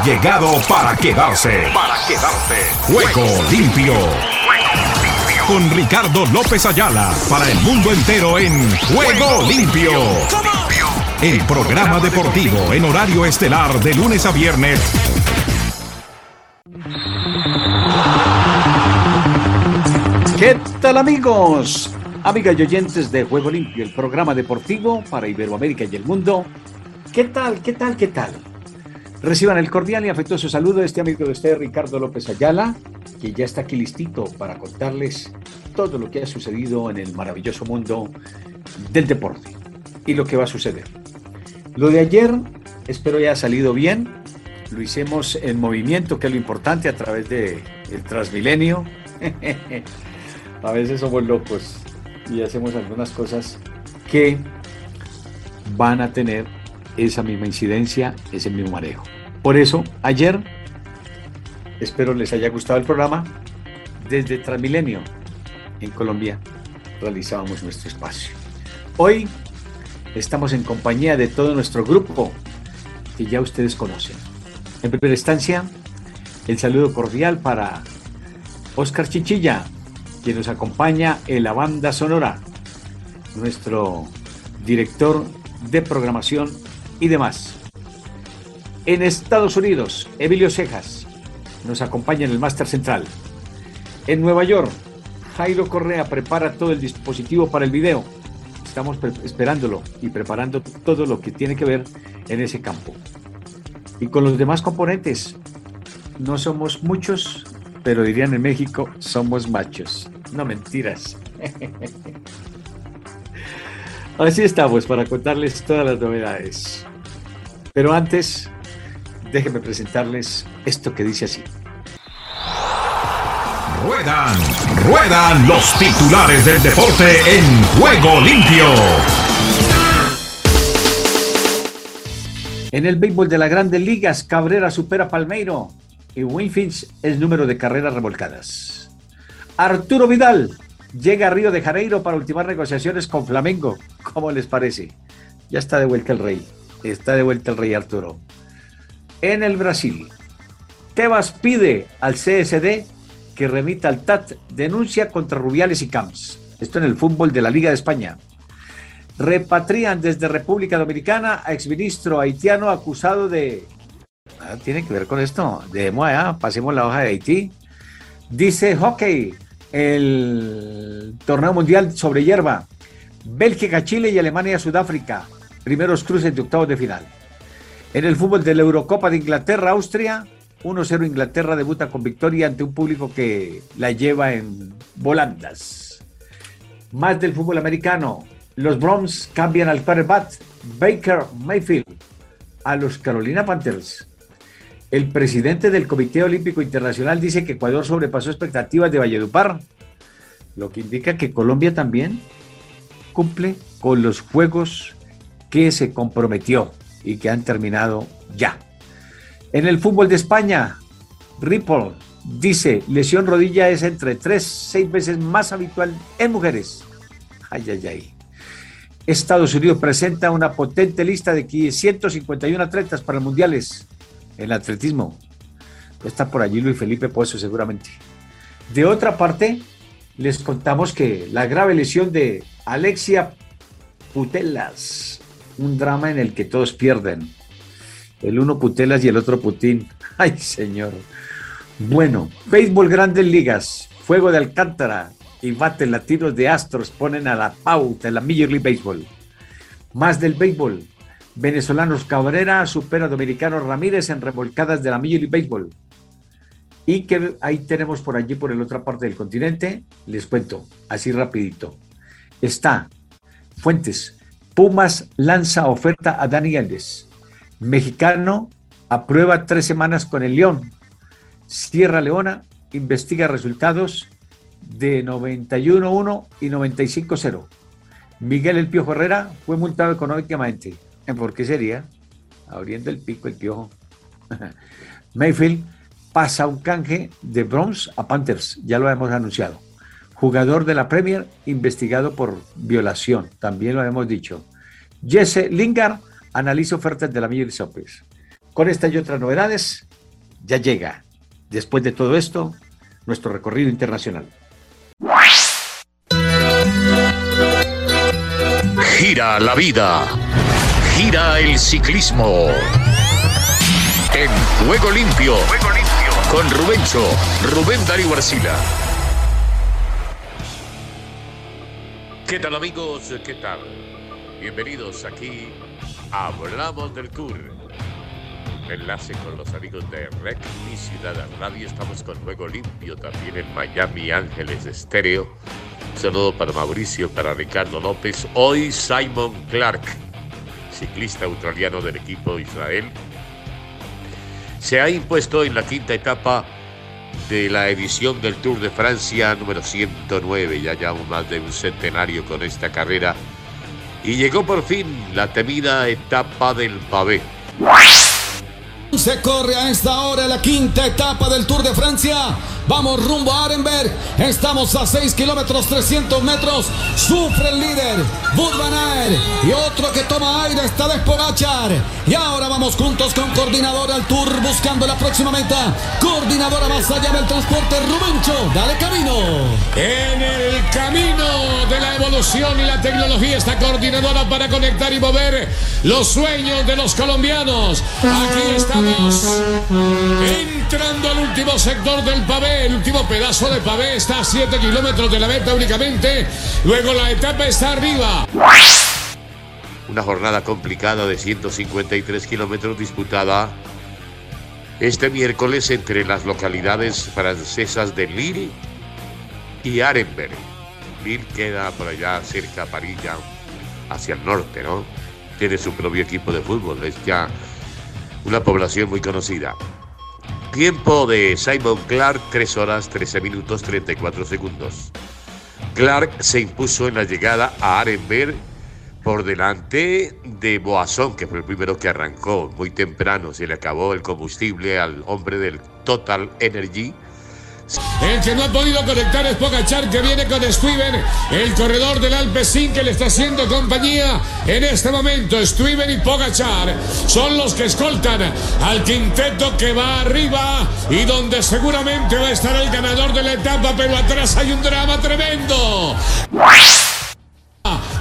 ha llegado para quedarse. Para quedarse. Juego limpio. Con Ricardo López Ayala para el mundo entero en Juego limpio. El programa deportivo en horario estelar de lunes a viernes. ¿Qué tal amigos? Amigas y oyentes de Juego Limpio, el programa deportivo para Iberoamérica y el mundo. ¿Qué tal? ¿Qué tal? ¿Qué tal? Reciban el cordial y afectuoso saludo de este amigo de usted, Ricardo López Ayala, que ya está aquí listito para contarles todo lo que ha sucedido en el maravilloso mundo del deporte y lo que va a suceder. Lo de ayer, espero haya salido bien. Lo hicimos en movimiento, que es lo importante, a través del el Transmilenio. a veces somos locos y hacemos algunas cosas que van a tener esa misma incidencia, ese mismo manejo. Por eso, ayer, espero les haya gustado el programa, desde Transmilenio, en Colombia, realizábamos nuestro espacio. Hoy estamos en compañía de todo nuestro grupo que ya ustedes conocen. En primera instancia, el saludo cordial para Oscar Chichilla, quien nos acompaña en la banda sonora, nuestro director de programación y demás. En Estados Unidos, Emilio Cejas nos acompaña en el Máster Central. En Nueva York, Jairo Correa prepara todo el dispositivo para el video. Estamos esperándolo y preparando todo lo que tiene que ver en ese campo. Y con los demás componentes, no somos muchos, pero dirían en México, somos machos. No mentiras. Así estamos para contarles todas las novedades. Pero antes, déjenme presentarles esto que dice así. Ruedan, ruedan los titulares del deporte en juego limpio. En el béisbol de las grandes ligas, Cabrera supera a Palmeiro y Winfield es número de carreras revolcadas. Arturo Vidal llega a Río de Janeiro para ultimar negociaciones con Flamengo. ¿Cómo les parece? Ya está de vuelta el rey. Está de vuelta el rey Arturo. En el Brasil, Tebas pide al CSD que remita al TAT denuncia contra Rubiales y Camps. Esto en el fútbol de la Liga de España. Repatrian desde República Dominicana a exministro haitiano acusado de... Ah, tiene que ver con esto. De Moa, pasemos la hoja de Haití. Dice hockey, el torneo mundial sobre hierba. Bélgica, Chile y Alemania, Sudáfrica primeros cruces de octavos de final. En el fútbol de la Eurocopa de Inglaterra, Austria, 1-0 Inglaterra debuta con victoria ante un público que la lleva en volandas. Más del fútbol americano, los Browns cambian al quarterback Baker Mayfield a los Carolina Panthers. El presidente del Comité Olímpico Internacional dice que Ecuador sobrepasó expectativas de Valledupar, lo que indica que Colombia también cumple con los Juegos que se comprometió y que han terminado ya. En el fútbol de España, Ripple dice, lesión rodilla es entre 3, 6 veces más habitual en mujeres. Ay, ay, ay. Estados Unidos presenta una potente lista de 151 atletas para mundiales en atletismo. Está por allí Luis Felipe Pozo seguramente. De otra parte, les contamos que la grave lesión de Alexia Putelas un drama en el que todos pierden. El uno Putelas y el otro Putin. Ay, señor. Bueno, béisbol Grandes Ligas, Fuego de Alcántara y bate latinos de Astros ponen a la pauta en la Major League Baseball. Más del béisbol. Venezolanos Cabrera supera a Dominicano Ramírez en revolcadas de la Major League Baseball. Y que ahí tenemos por allí, por la otra parte del continente, les cuento, así rapidito. Está Fuentes, Pumas lanza oferta a Dani Alves. Mexicano aprueba tres semanas con el León. Sierra Leona investiga resultados de 91-1 y 95-0. Miguel El Piojo Herrera fue multado económicamente. ¿Por qué sería? Abriendo el pico el Piojo. Mayfield pasa un canje de Bronx a Panthers, ya lo hemos anunciado. Jugador de la Premier investigado por violación, también lo hemos dicho. Jesse Lingard analiza ofertas de la League Con esta y otras novedades, ya llega, después de todo esto, nuestro recorrido internacional. Gira la vida, gira el ciclismo. En Juego Limpio, con Rubencho, Rubén Darío Arcila. ¿Qué tal amigos? ¿Qué tal? Bienvenidos aquí a Hablamos del Tour. Enlace con los amigos de Rec y Ciudad Radio. Estamos con Juego Limpio también en Miami Ángeles Estéreo. Un saludo para Mauricio, para Ricardo López. Hoy Simon Clark, ciclista australiano del equipo Israel, se ha impuesto en la quinta etapa de la edición del Tour de Francia número 109. Ya llevamos más de un centenario con esta carrera. Y llegó por fin la temida etapa del pavé. Se corre a esta hora la quinta etapa del Tour de Francia. Vamos rumbo a Arenberg. Estamos a 6 kilómetros 300 metros. Sufre el líder, Bud Van Y otro que toma aire está Despogachar. Y ahora vamos juntos con coordinador al Tour buscando la próxima meta. Coordinadora más allá del transporte, Rubencho. Dale camino. En el camino de la evolución y la tecnología, esta coordinadora para conectar y mover los sueños de los colombianos. Aquí estamos entrando al último sector del pavé el último pedazo de pavé está a 7 kilómetros de la meta únicamente. Luego la etapa está arriba. Una jornada complicada de 153 kilómetros disputada este miércoles entre las localidades francesas de Lille y Arenberg. Lille queda por allá cerca, Parilla, hacia el norte, ¿no? Tiene su propio equipo de fútbol, es ya una población muy conocida. Tiempo de Simon Clark, 3 horas 13 minutos 34 segundos. Clark se impuso en la llegada a Arenberg por delante de Boazón, que fue el primero que arrancó muy temprano. Se le acabó el combustible al hombre del Total Energy el que no ha podido conectar es Pogachar, que viene con Steven, el corredor del Alpecin que le está haciendo compañía en este momento. Steven y Pogachar son los que escoltan al quinteto que va arriba y donde seguramente va a estar el ganador de la etapa, pero atrás hay un drama tremendo.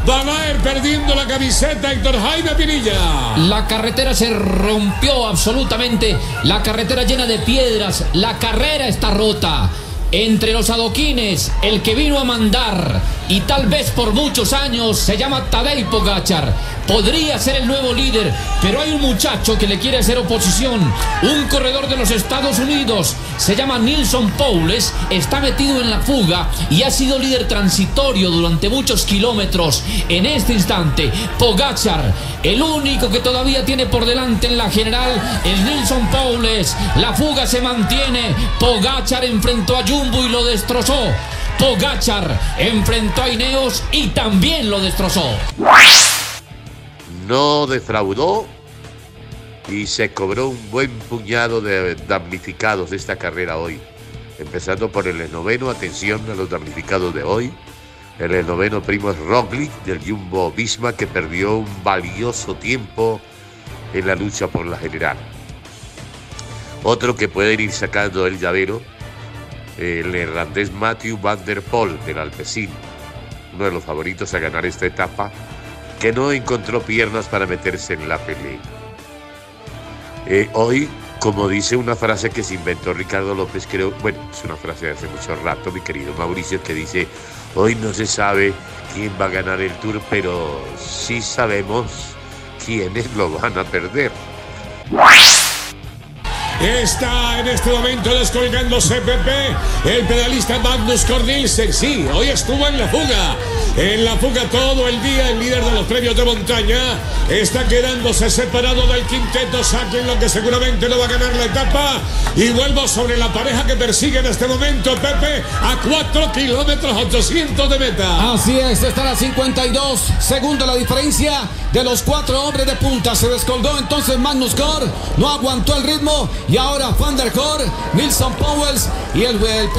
Bagaer perdiendo la camiseta, Héctor Jaime Pinilla. La carretera se rompió absolutamente. La carretera llena de piedras. La carrera está rota. Entre los adoquines, el que vino a mandar y tal vez por muchos años se llama Tadej Pogachar. Podría ser el nuevo líder, pero hay un muchacho que le quiere hacer oposición. Un corredor de los Estados Unidos, se llama Nilson Paules, está metido en la fuga y ha sido líder transitorio durante muchos kilómetros. En este instante, Pogachar, el único que todavía tiene por delante en la general, es Nilson Paules. La fuga se mantiene. Pogachar enfrentó a Jumbo y lo destrozó. Pogachar enfrentó a Ineos y también lo destrozó. No defraudó y se cobró un buen puñado de damnificados de esta carrera hoy. Empezando por el noveno, atención a los damnificados de hoy. El noveno primo es Roglic del Jumbo Visma que perdió un valioso tiempo en la lucha por la general. Otro que puede ir sacando el llavero el irlandés Matthew Van Der Poel del Alpecin, uno de los favoritos a ganar esta etapa, que no encontró piernas para meterse en la pelea. Eh, hoy, como dice una frase que se inventó Ricardo López, creo, bueno, es una frase de hace mucho rato, mi querido Mauricio, que dice, hoy no se sabe quién va a ganar el tour, pero sí sabemos quiénes lo van a perder. Está en este momento descolgando CPP el pedalista Magnus Cornelsen. Sí, hoy estuvo en la fuga. En la fuga todo el día, el líder de los premios de montaña está quedándose separado del quinteto. Saquen lo que seguramente no va a ganar la etapa. Y vuelvo sobre la pareja que persigue en este momento Pepe a 4 kilómetros 800 de meta. Así es, está a 52. Segundo la diferencia de los cuatro hombres de punta. Se descolgó entonces Magnus Cor. No aguantó el ritmo y ahora Van der Kor, Nilsson Powells y el, el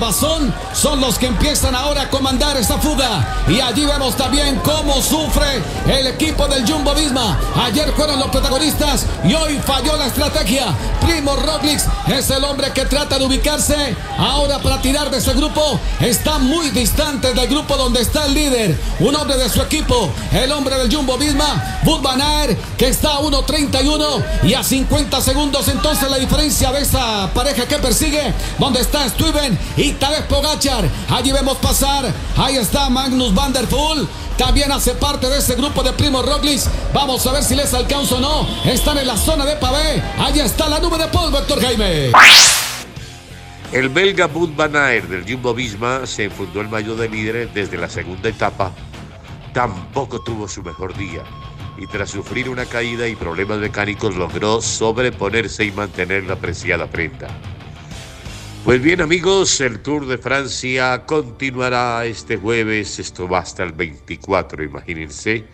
Basón son los que empiezan ahora a comandar esta fuga. Y allí vemos también cómo sufre el equipo del Jumbo Visma. Ayer fueron los protagonistas y hoy falló la estrategia. Primo Roglic es el hombre que trata de ubicarse ahora para tirar de ese grupo. Está muy distante del grupo donde está el líder, un hombre de su equipo, el hombre del Jumbo Visma, Bud Van Aert, que está a 1.31 y a 50 segundos entonces la diferencia de esa pareja que persigue, donde está Steven y Tadej Pogachar. Allí vemos pasar, ahí está Magnus Van der Poel. También hace parte de ese grupo de Primo Roglic. Vamos a ver si les alcanza o no. Están en la zona de pavé. Allí está la nube de polvo, Héctor Jaime. El belga Bud Van Aert del Jumbo Visma se fundó el mayo de líderes desde la segunda etapa. Tampoco tuvo su mejor día y tras sufrir una caída y problemas mecánicos logró sobreponerse y mantener la apreciada prenda. Pues bien amigos, el Tour de Francia continuará este jueves, esto va hasta el 24, imagínense.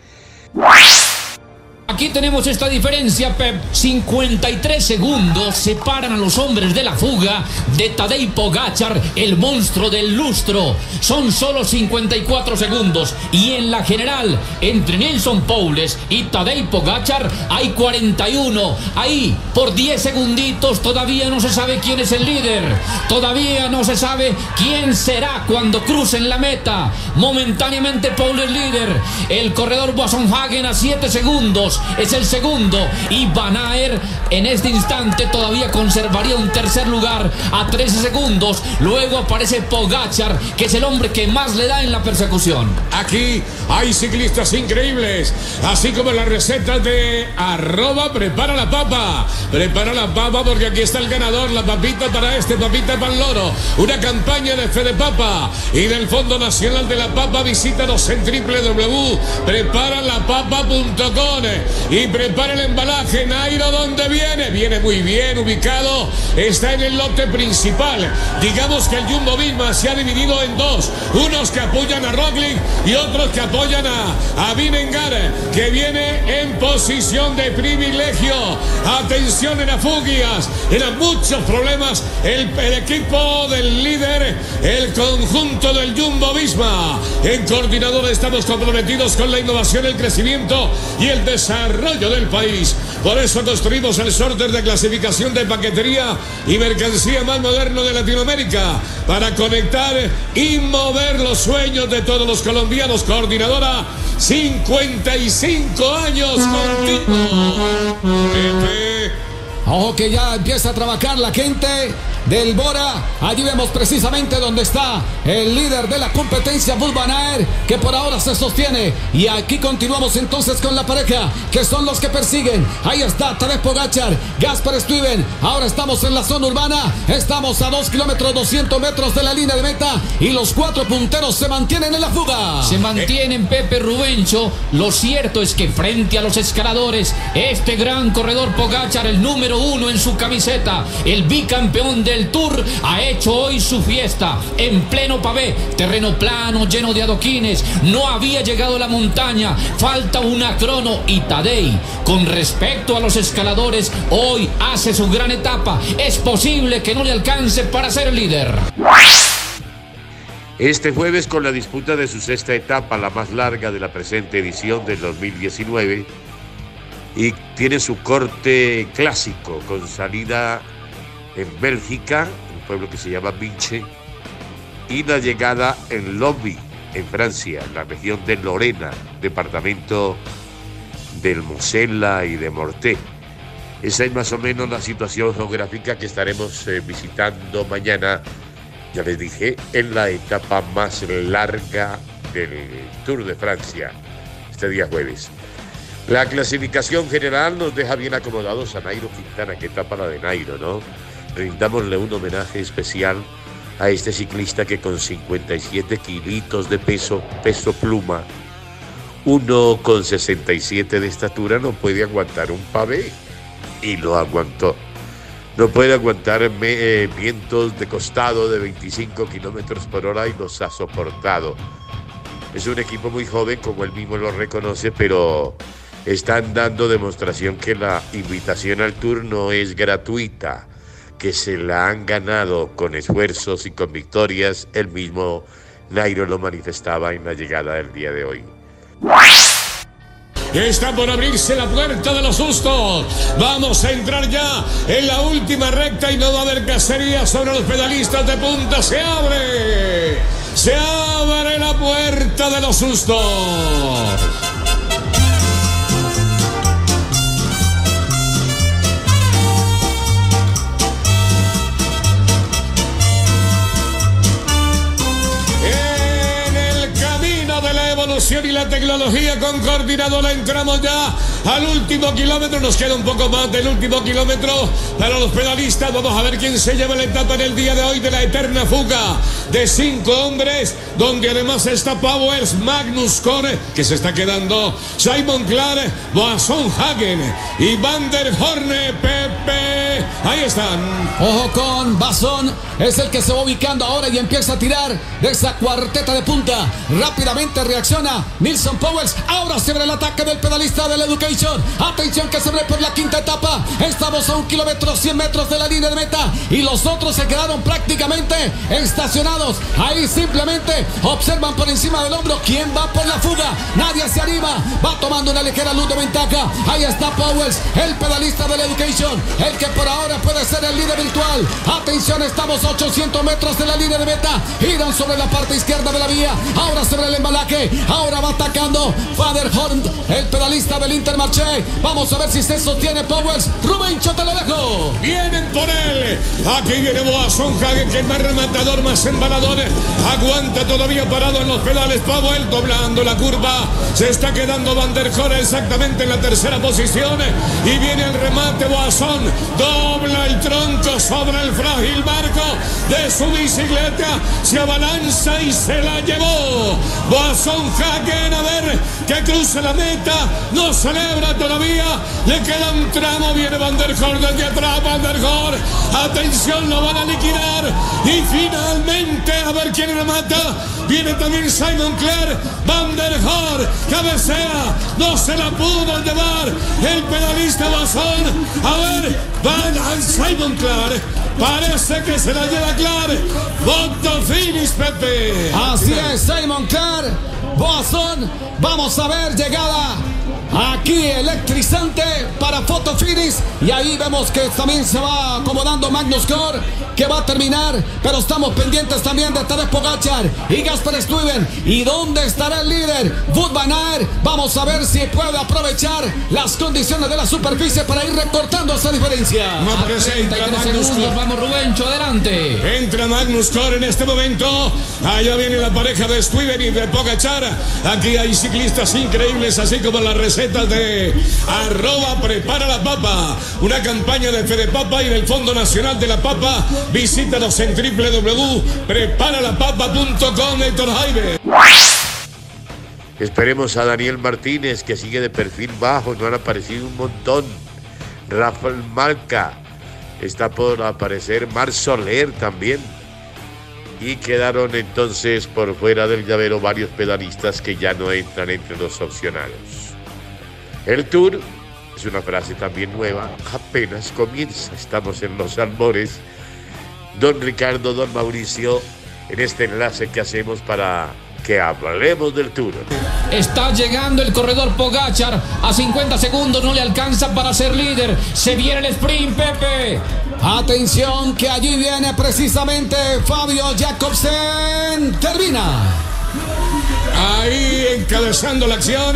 Aquí tenemos esta diferencia, Pep. 53 segundos separan a los hombres de la fuga de Tadej Pogachar, el monstruo del lustro. Son solo 54 segundos. Y en la general, entre Nelson Paules y Tadej Pogachar, hay 41. Ahí, por 10 segunditos, todavía no se sabe quién es el líder. Todavía no se sabe quién será cuando crucen la meta. Momentáneamente, Paul es líder. El corredor Hagen a 7 segundos es el segundo. Y Van en este instante todavía conservaría un tercer lugar a 13 segundos. Luego aparece Pogachar, que es el hombre que más le da en la persecución. Aquí hay ciclistas increíbles, así como las recetas de arroba prepara la papa. Prepara la papa porque aquí está el ganador, la papita para este, papita para el loro. Una campaña de Fede Papa y del Fondo Nacional de la Papa. Visítanos en www.preparalapapa.com y prepara el embalaje. Nairo, ¿dónde viene? Viene muy bien ubicado. Está en el lote principal. Digamos que el Jumbo Visma se ha dividido en dos. Unos que apoyan a Roglic y otros que apoyan a, a que viene en posición de privilegio. Atención en Afugias. Eran muchos problemas. El, equipo del líder, el conjunto del Jumbo Visma. En coordinador estamos comprometidos con la innovación, el crecimiento y el desarrollo del país. Por eso construimos el sorter de clasificación de paquetería y mercancía más moderno de Latinoamérica para conectar y mover los sueños de todos los colombianos. Coordinadora, 55 años contigo. Ojo que ya empieza a trabajar la gente del Bora. Allí vemos precisamente donde está el líder de la competencia, Bud que por ahora se sostiene. Y aquí continuamos entonces con la pareja, que son los que persiguen. Ahí está Tadej Pogachar, Gaspar Steven. Ahora estamos en la zona urbana. Estamos a 2 kilómetros 200 metros de la línea de meta. Y los cuatro punteros se mantienen en la fuga. Se mantienen Pepe Rubencho. Lo cierto es que frente a los escaladores, este gran corredor Pogachar, el número uno en su camiseta, el bicampeón de el Tour ha hecho hoy su fiesta en pleno pavé, terreno plano lleno de adoquines. No había llegado la montaña, falta una crono y Tadei, con respecto a los escaladores, hoy hace su gran etapa. Es posible que no le alcance para ser líder. Este jueves con la disputa de su sexta etapa, la más larga de la presente edición del 2019, y tiene su corte clásico con salida en Bélgica, un pueblo que se llama Vinche, y la llegada en Lobby, en Francia, en la región de Lorena, departamento del Mosela y de Morté. Esa es más o menos la situación geográfica que estaremos eh, visitando mañana, ya les dije, en la etapa más larga del Tour de Francia, este día jueves. La clasificación general nos deja bien acomodados a Nairo Quintana, que etapa la de Nairo, ¿no? Rindámosle un homenaje especial a este ciclista que con 57 kilitos de peso, peso pluma, uno con 67 de estatura no puede aguantar un pavé y lo aguantó. No puede aguantar eh, vientos de costado de 25 kilómetros por hora y los ha soportado. Es un equipo muy joven, como él mismo lo reconoce, pero están dando demostración que la invitación al tour no es gratuita, que se la han ganado con esfuerzos y con victorias. El mismo Nairo lo manifestaba en la llegada del día de hoy. Está por abrirse la puerta de los sustos. Vamos a entrar ya en la última recta y no va a haber cacería sobre los pedalistas de punta. Se abre. Se abre la puerta de los sustos. Tecnología con coordinadora entramos ya al último kilómetro. Nos queda un poco más del último kilómetro para los pedalistas. Vamos a ver quién se lleva la etapa en el día de hoy de la eterna fuga de cinco hombres, donde además está Powers, Magnus Core, que se está quedando, Simon Clark, Boasson Hagen y Van der Horne, Pepe. Ahí están. Ojo con Basón, es el que se va ubicando ahora y empieza a tirar de esa cuarteta de punta. Rápidamente reacciona Nilson Powers. Ahora se ve el ataque del pedalista del Education. Atención que se ve por la quinta etapa. Estamos a un kilómetro, 100 metros de la línea de meta. Y los otros se quedaron prácticamente estacionados. Ahí simplemente observan por encima del hombro quién va por la fuga. Nadie se anima. Va tomando una ligera luz de ventaja. Ahí está Powers, el pedalista del Education. El que por ahora puede ser el líder virtual. Atención, estamos a 800 metros de la línea de meta. Giran sobre la parte izquierda de la vía. Ahora sobre el embalaje. Ahora va atacando Father Horn, el pedalista del Intermarché. Vamos a ver si se sostiene Powers. Rubencho, te lo dejo. Vienen por él. Aquí viene Boasson Hagen, que es más rematador, más embalador. Aguanta todavía parado en los pedales. Powell doblando la curva. Se está quedando Van der Horn exactamente en la tercera posición. Y viene el remate Boasson. Dobla el tronco sobre el frágil barco de su bicicleta. Se abalanza y se la llevó. Boasson Hagen a ver que cruza la meta. No celebra todavía. Le queda un tramo. Viene Van der Horn desde atrás. Van der Horn. Atención, lo van a liquidar. Y finalmente, a ver quién lo mata. Viene también Simon Clare. Van der Horn. Cabecea. No se la pudo llevar. El pedalista Basón. A ver, van a Simon Clare. Parece que se la lleva Clark. Voto finish, Pepe. Así es, Simon Clark. Boston. Vamos a ver llegada. Aquí electrizante para Photo Finish. Y ahí vemos que también se va acomodando Magnus Core, que va a terminar. Pero estamos pendientes también de Tarek Pogachar y Gasper Stuyven. ¿Y dónde estará el líder? Wood Van Aert. Vamos a ver si puede aprovechar las condiciones de la superficie para ir recortando esa diferencia. No aparece, entra 33 Magnus segundos, vamos Rubencho, adelante. Entra Magnus Core en este momento. Allá viene la pareja de Stuyven y de Pogachar. Aquí hay ciclistas increíbles, así como las recetas de arroba prepara la papa. Una campaña de Fede Papa y del Fondo Nacional de la Papa. Visítanos en www.preparalapapa.com, Héctor Jaime. Esperemos a Daniel Martínez, que sigue de perfil bajo, no han aparecido un montón. Rafael Malca, está por aparecer Mar Soler también. Y quedaron entonces por fuera del llavero varios pedalistas que ya no entran entre los opcionados. El tour es una frase también nueva, apenas comienza, estamos en los albores. Don Ricardo, don Mauricio, en este enlace que hacemos para que hablemos del tour. Está llegando el corredor Pogachar. A 50 segundos no le alcanza para ser líder. Se viene el sprint, Pepe. Atención que allí viene precisamente Fabio Jacobsen. Termina. Ahí encabezando la acción,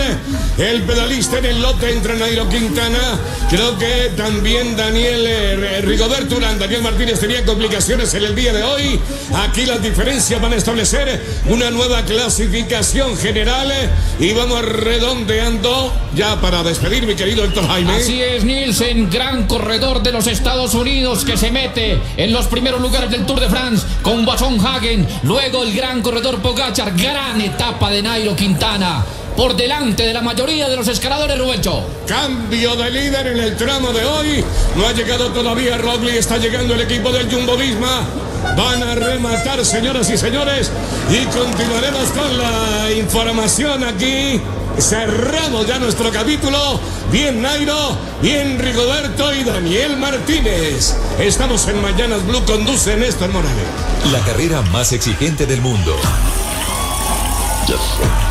el pedalista en el lote entre Nairo Quintana. Creo que también Daniel eh, Rigoberto Urán, Daniel Martínez tenía complicaciones en el día de hoy. Aquí las diferencias van a establecer una nueva clasificación general eh, y vamos redondeando ya para despedir, mi querido Héctor Jaime. Así es, Nielsen, gran corredor de los Estados Unidos que se mete en los primeros lugares del Tour de France con Basson Hagen. Luego el gran corredor Pogachar, gran etapa de Nairo Quintana. Por delante de la mayoría de los escaladores, Rubencho. Cambio de líder en el tramo de hoy. No ha llegado todavía Roglic, está llegando el equipo del Jumbo Visma. Van a rematar, señoras y señores. Y continuaremos con la información aquí cerramos ya nuestro capítulo. Bien Nairo, bien Rigoberto y Daniel Martínez. Estamos en Mañanas Blue, conduce Néstor Morales. La carrera más exigente del mundo.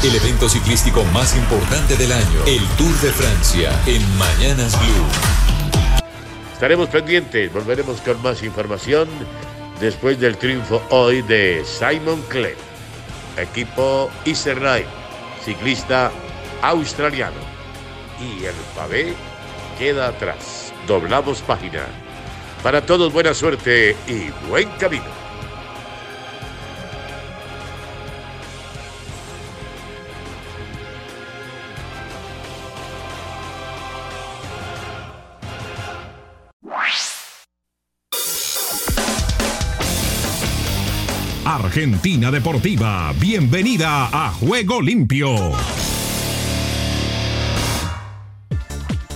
El evento ciclístico más importante del año, el Tour de Francia, en Mañanas Blue. Estaremos pendientes, volveremos con más información después del triunfo hoy de Simon Clem, equipo Iserray, ciclista australiano. Y el pavé queda atrás. Doblamos página. Para todos buena suerte y buen camino. Argentina Deportiva, bienvenida a Juego Limpio.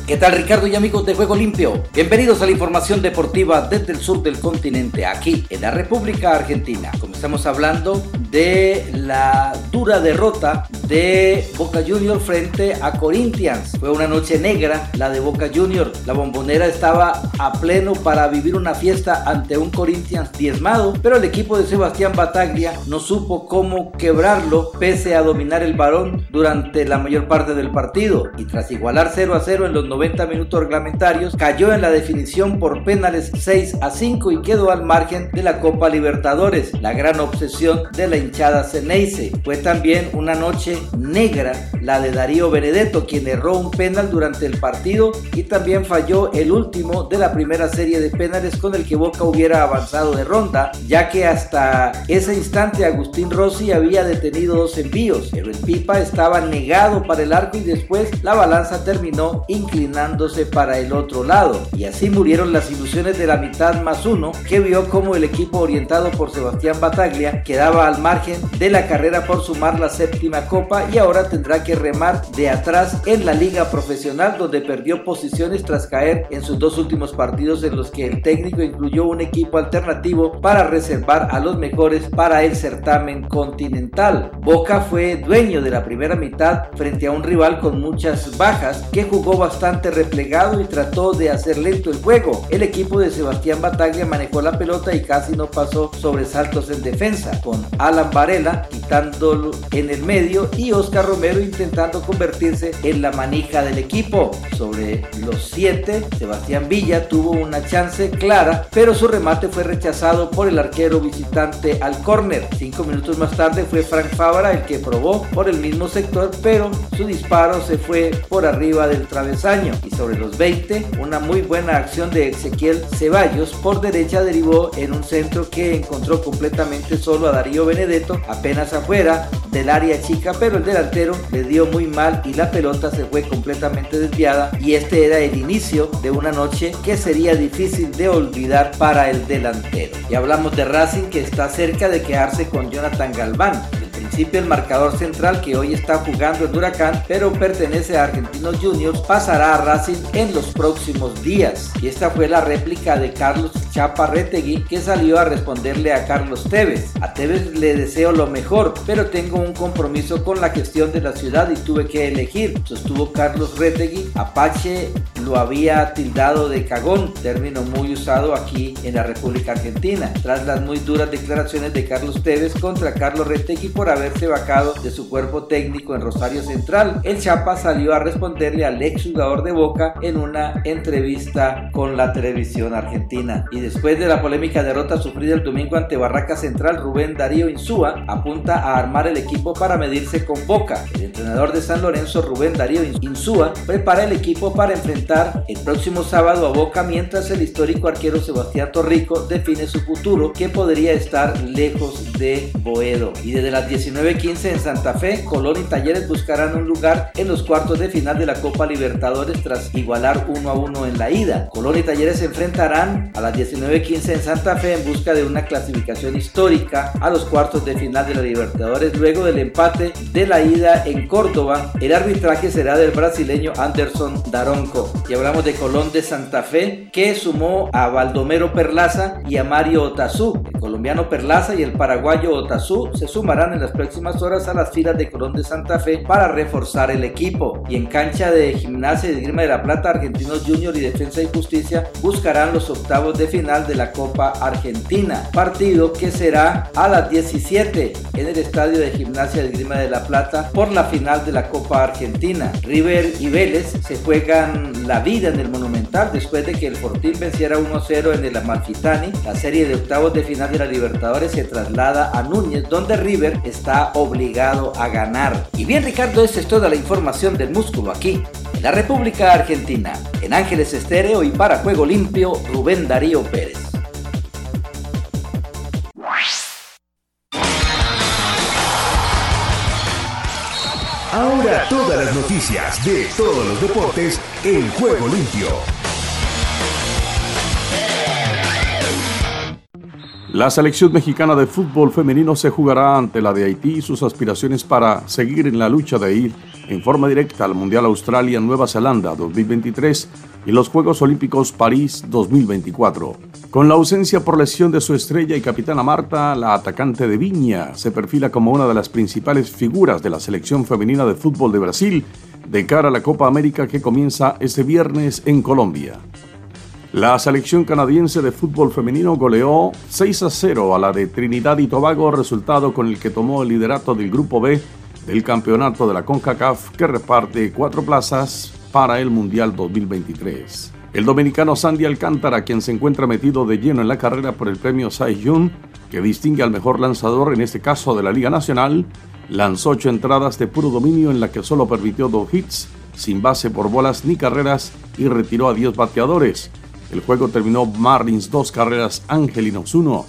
¿Qué tal Ricardo y amigos de Juego Limpio? Bienvenidos a la información deportiva desde el sur del continente, aquí en la República Argentina. Comenzamos hablando de la dura derrota de Boca Junior frente a Corinthians. Fue una noche negra la de Boca Junior. La bombonera estaba a pleno para vivir una fiesta ante un Corinthians diezmado, pero el equipo de Sebastián Bataglia no supo cómo quebrarlo pese a dominar el balón durante la mayor parte del partido y tras igualar 0 a 0 en los 90 minutos reglamentarios, cayó en la definición por penales 6 a 5 y quedó al margen de la Copa Libertadores, la gran obsesión de la hinchada Ceneice. Fue también una noche negra la de Darío Benedetto, quien erró un penal durante el partido y también falló el último de la primera serie de penales con el que Boca hubiera avanzado de ronda, ya que hasta ese instante Agustín Rossi había detenido dos envíos, pero el Pipa estaba negado para el arco y después la balanza terminó inclinada para el otro lado. Y así murieron las ilusiones de la mitad más uno, que vio como el equipo orientado por Sebastián Bataglia quedaba al de la carrera por sumar la séptima copa y ahora tendrá que remar de atrás en la liga profesional donde perdió posiciones tras caer en sus dos últimos partidos en los que el técnico incluyó un equipo alternativo para reservar a los mejores para el certamen continental. Boca fue dueño de la primera mitad frente a un rival con muchas bajas que jugó bastante replegado y trató de hacer lento el juego. El equipo de Sebastián Bataglia manejó la pelota y casi no pasó sobresaltos en defensa, con Alan Varela quitándolo en el medio y Oscar Romero intentando convertirse en la manija del equipo. Sobre los siete, Sebastián Villa tuvo una chance clara, pero su remate fue rechazado por el arquero visitante al córner. Cinco minutos más tarde fue Frank Fabra el que probó por el mismo sector, pero su disparo se fue por arriba del travesaño y sobre los 20 una muy buena acción de Ezequiel Ceballos por derecha derivó en un centro que encontró completamente solo a Darío Benedetto apenas afuera del área chica pero el delantero le dio muy mal y la pelota se fue completamente desviada y este era el inicio de una noche que sería difícil de olvidar para el delantero. Y hablamos de Racing que está cerca de quedarse con Jonathan Galván principio el marcador central que hoy está jugando en Huracán, pero pertenece a Argentinos Juniors, pasará a Racing en los próximos días. Y esta fue la réplica de Carlos Chaparretegui que salió a responderle a Carlos Tevez. A Tevez le deseo lo mejor, pero tengo un compromiso con la gestión de la ciudad y tuve que elegir, sostuvo Carlos Retegui. Apache lo había tildado de cagón, término muy usado aquí en la República Argentina, tras las muy duras declaraciones de Carlos Tevez contra Carlos Retegui por haberse vacado de su cuerpo técnico en Rosario Central. El Chapa salió a responderle al ex jugador de Boca en una entrevista con la televisión argentina. Y después de la polémica derrota sufrida el domingo ante Barraca Central, Rubén Darío Insúa apunta a armar el equipo para medirse con Boca. El entrenador de San Lorenzo, Rubén Darío Insúa, prepara el equipo para enfrentar el próximo sábado a Boca mientras el histórico arquero Sebastián Torrico define su futuro que podría estar lejos de Boedo. Y desde las 19.15 en Santa Fe, Colón y Talleres buscarán un lugar en los cuartos de final de la Copa Libertadores tras igualar 1 a 1 en la ida. Colón y Talleres se enfrentarán a las 19.15 en Santa Fe en busca de una clasificación histórica a los cuartos de final de la Libertadores luego del empate de la ida en Córdoba. El arbitraje será del brasileño Anderson Daronco. Y hablamos de Colón de Santa Fe que sumó a Baldomero Perlaza y a Mario Otazú. El colombiano Perlaza y el paraguayo Otazú se sumarán en las próximas horas a las filas de Colón de Santa Fe para reforzar el equipo. Y en cancha de Gimnasia y Esgrima de la Plata, Argentinos Junior y Defensa y Justicia buscarán los octavos de final de la Copa Argentina. Partido que será a las 17 en el estadio de Gimnasia de Esgrima de la Plata por la final de la Copa Argentina. River y Vélez se juegan la vida en el Monumental después de que el Fortín venciera 1-0 en el Amalfitani. La serie de octavos de final de la Libertadores se traslada a Núñez, donde River está obligado a ganar. Y bien, Ricardo, esta es toda la información del músculo aquí, en la República Argentina. En Ángeles Estéreo y para Juego Limpio, Rubén Darío Pérez. Ahora todas las noticias de todos los deportes en Juego Limpio. La selección mexicana de fútbol femenino se jugará ante la de Haití y sus aspiraciones para seguir en la lucha de ir en forma directa al Mundial Australia-Nueva Zelanda 2023 y los Juegos Olímpicos París 2024. Con la ausencia por lesión de su estrella y capitana Marta, la atacante de Viña se perfila como una de las principales figuras de la selección femenina de fútbol de Brasil de cara a la Copa América que comienza este viernes en Colombia. La selección canadiense de fútbol femenino goleó 6 a 0 a la de Trinidad y Tobago, resultado con el que tomó el liderato del Grupo B del campeonato de la CONCACAF que reparte cuatro plazas para el Mundial 2023. El dominicano Sandy Alcántara, quien se encuentra metido de lleno en la carrera por el premio Cy Young, que distingue al mejor lanzador en este caso de la Liga Nacional, lanzó ocho entradas de puro dominio en la que solo permitió dos hits, sin base por bolas ni carreras y retiró a 10 bateadores. El juego terminó Marlins dos carreras, Angelinos uno.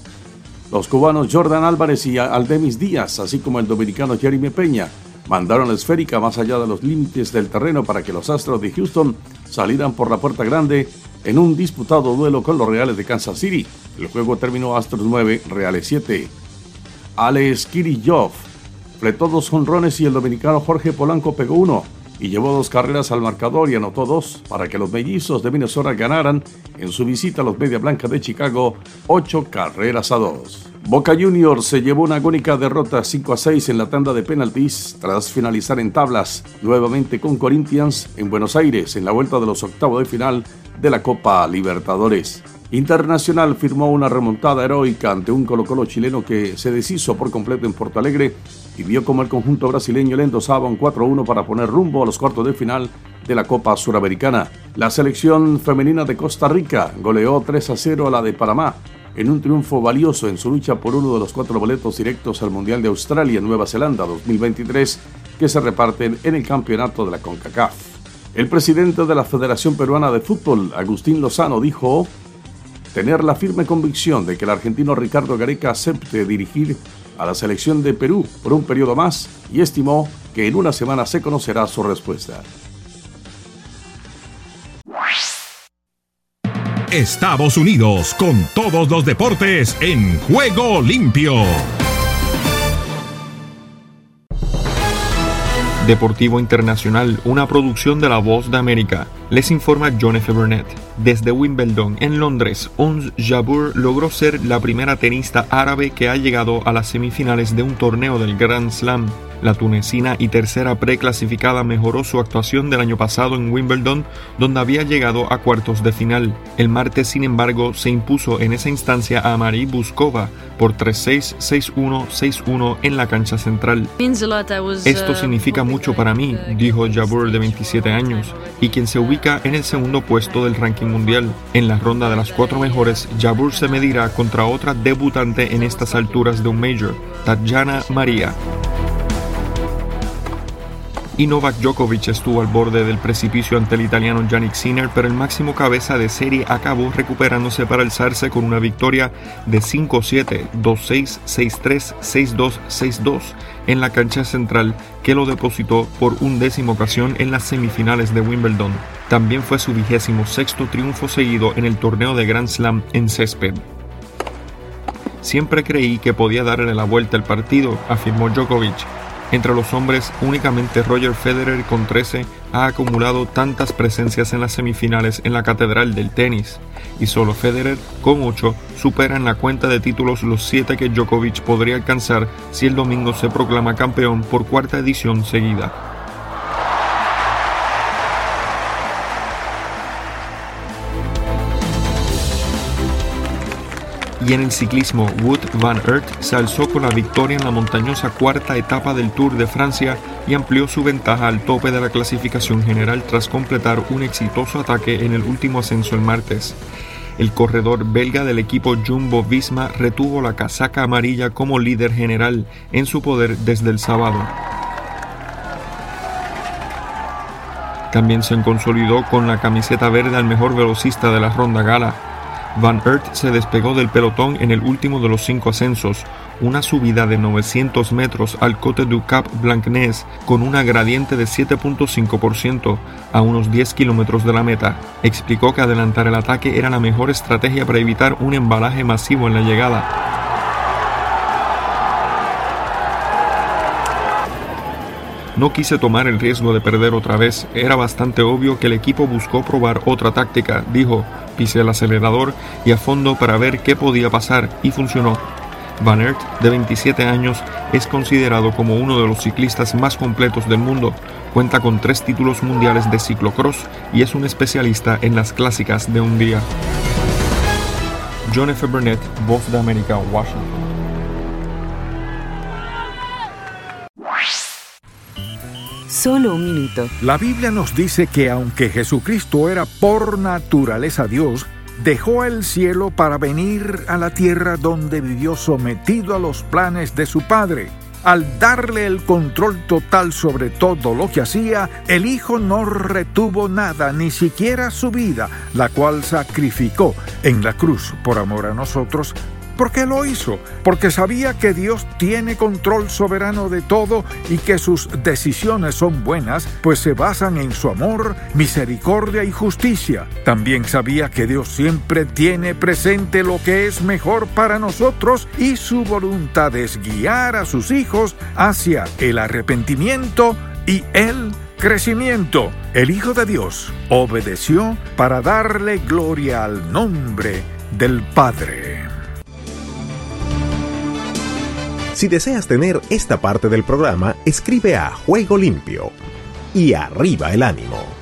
Los cubanos Jordan Álvarez y Aldemis Díaz, así como el dominicano Jeremy Peña, mandaron la esférica más allá de los límites del terreno para que los Astros de Houston salieran por la puerta grande en un disputado duelo con los Reales de Kansas City. El juego terminó Astros 9, Reales 7. Alex Kirillov fletó dos honrones y el dominicano Jorge Polanco pegó uno y llevó dos carreras al marcador y anotó dos para que los mellizos de Minnesota ganaran en su visita a los Media Blanca de Chicago ocho carreras a dos. Boca Juniors se llevó una agónica derrota 5 a 6 en la tanda de penaltis tras finalizar en tablas nuevamente con Corinthians en Buenos Aires en la vuelta de los octavos de final de la Copa Libertadores. Internacional firmó una remontada heroica ante un Colo Colo chileno que se deshizo por completo en Porto Alegre y vio como el conjunto brasileño le endosaba un 4-1 para poner rumbo a los cuartos de final de la Copa Suramericana. La selección femenina de Costa Rica goleó 3-0 a la de Panamá en un triunfo valioso en su lucha por uno de los cuatro boletos directos al Mundial de Australia en Nueva Zelanda 2023 que se reparten en el campeonato de la CONCACAF. El presidente de la Federación Peruana de Fútbol, Agustín Lozano, dijo tener la firme convicción de que el argentino Ricardo Gareca acepte dirigir a la selección de Perú por un periodo más y estimó que en una semana se conocerá su respuesta. Estados Unidos con todos los deportes en juego limpio. Deportivo Internacional, una producción de La Voz de América. Les informa John F. Burnett. Desde Wimbledon, en Londres, Ons Jabeur logró ser la primera tenista árabe que ha llegado a las semifinales de un torneo del Grand Slam. La tunecina y tercera preclasificada mejoró su actuación del año pasado en Wimbledon, donde había llegado a cuartos de final. El martes, sin embargo, se impuso en esa instancia a Marie Buskova por 3-6, 6-1, 6-1 en la cancha central. Esto significa mucho para mí, dijo Jabeur de 27 años, y quien se ubica en el segundo puesto del ranking mundial. En la ronda de las cuatro mejores, Jabeur se medirá contra otra debutante en estas alturas de un major, Tatjana María y Novak Djokovic estuvo al borde del precipicio ante el italiano Yannick Sinner, pero el máximo cabeza de serie acabó recuperándose para alzarse con una victoria de 5-7, 2-6, 6-3, 6-2, 6-2 en la cancha central que lo depositó por undécima ocasión en las semifinales de Wimbledon. También fue su vigésimo sexto triunfo seguido en el torneo de Grand Slam en césped. Siempre creí que podía darle la vuelta al partido, afirmó Djokovic Entre los hombres, únicamente Roger Federer con 13 ha acumulado tantas presencias en las semifinales en la catedral del tenis, y solo Federer, con 8, supera en la cuenta de títulos los 7 que Djokovic podría alcanzar si el domingo se proclama campeón por cuarta edición seguida. Y en el ciclismo Wood Van Aert se alzó con la victoria en la montañosa cuarta etapa del Tour de Francia y amplió su ventaja al tope de la clasificación general tras completar un exitoso ataque en el último ascenso el martes. El corredor belga del equipo Jumbo Visma retuvo la casaca amarilla como líder general en su poder desde el sábado. También se consolidó con la camiseta verde al mejor velocista de la ronda gala, Van Aert se despegó del pelotón en el último de los cinco ascensos, una subida de 900 metros al Cote du Cap Blancnez con una gradiente de 7.5% a unos 10 kilómetros de la meta. Explicó que adelantar el ataque era la mejor estrategia para evitar un embalaje masivo en la llegada. No quise tomar el riesgo de perder otra vez. Era bastante obvio que el equipo buscó probar otra táctica, dijo. Pisé el acelerador y a fondo para ver qué podía pasar y funcionó. Van Aert, de 27 años, es considerado como uno de los ciclistas más completos del mundo. Cuenta con tres títulos mundiales de ciclocross y es un especialista en las clásicas de un día. John F. Burnett, Voz de América, Washington. Solo un minuto. La Biblia nos dice que aunque Jesucristo era por naturaleza Dios, dejó el cielo para venir a la tierra donde vivió sometido a los planes de su Padre. Al darle el control total sobre todo lo que hacía, el Hijo no retuvo nada, ni siquiera su vida, la cual sacrificó en la cruz por amor a nosotros ¿Por qué lo hizo? Porque sabía que Dios tiene control soberano de todo y que sus decisiones son buenas, pues se basan en su amor, misericordia y justicia. También sabía que Dios siempre tiene presente lo que es mejor para nosotros y su voluntad es guiar a sus hijos hacia el arrepentimiento y el crecimiento. El Hijo de Dios obedeció para darle gloria al nombre del Padre. Si deseas tener esta parte del programa, escribe a Juego Limpio y arriba el ánimo.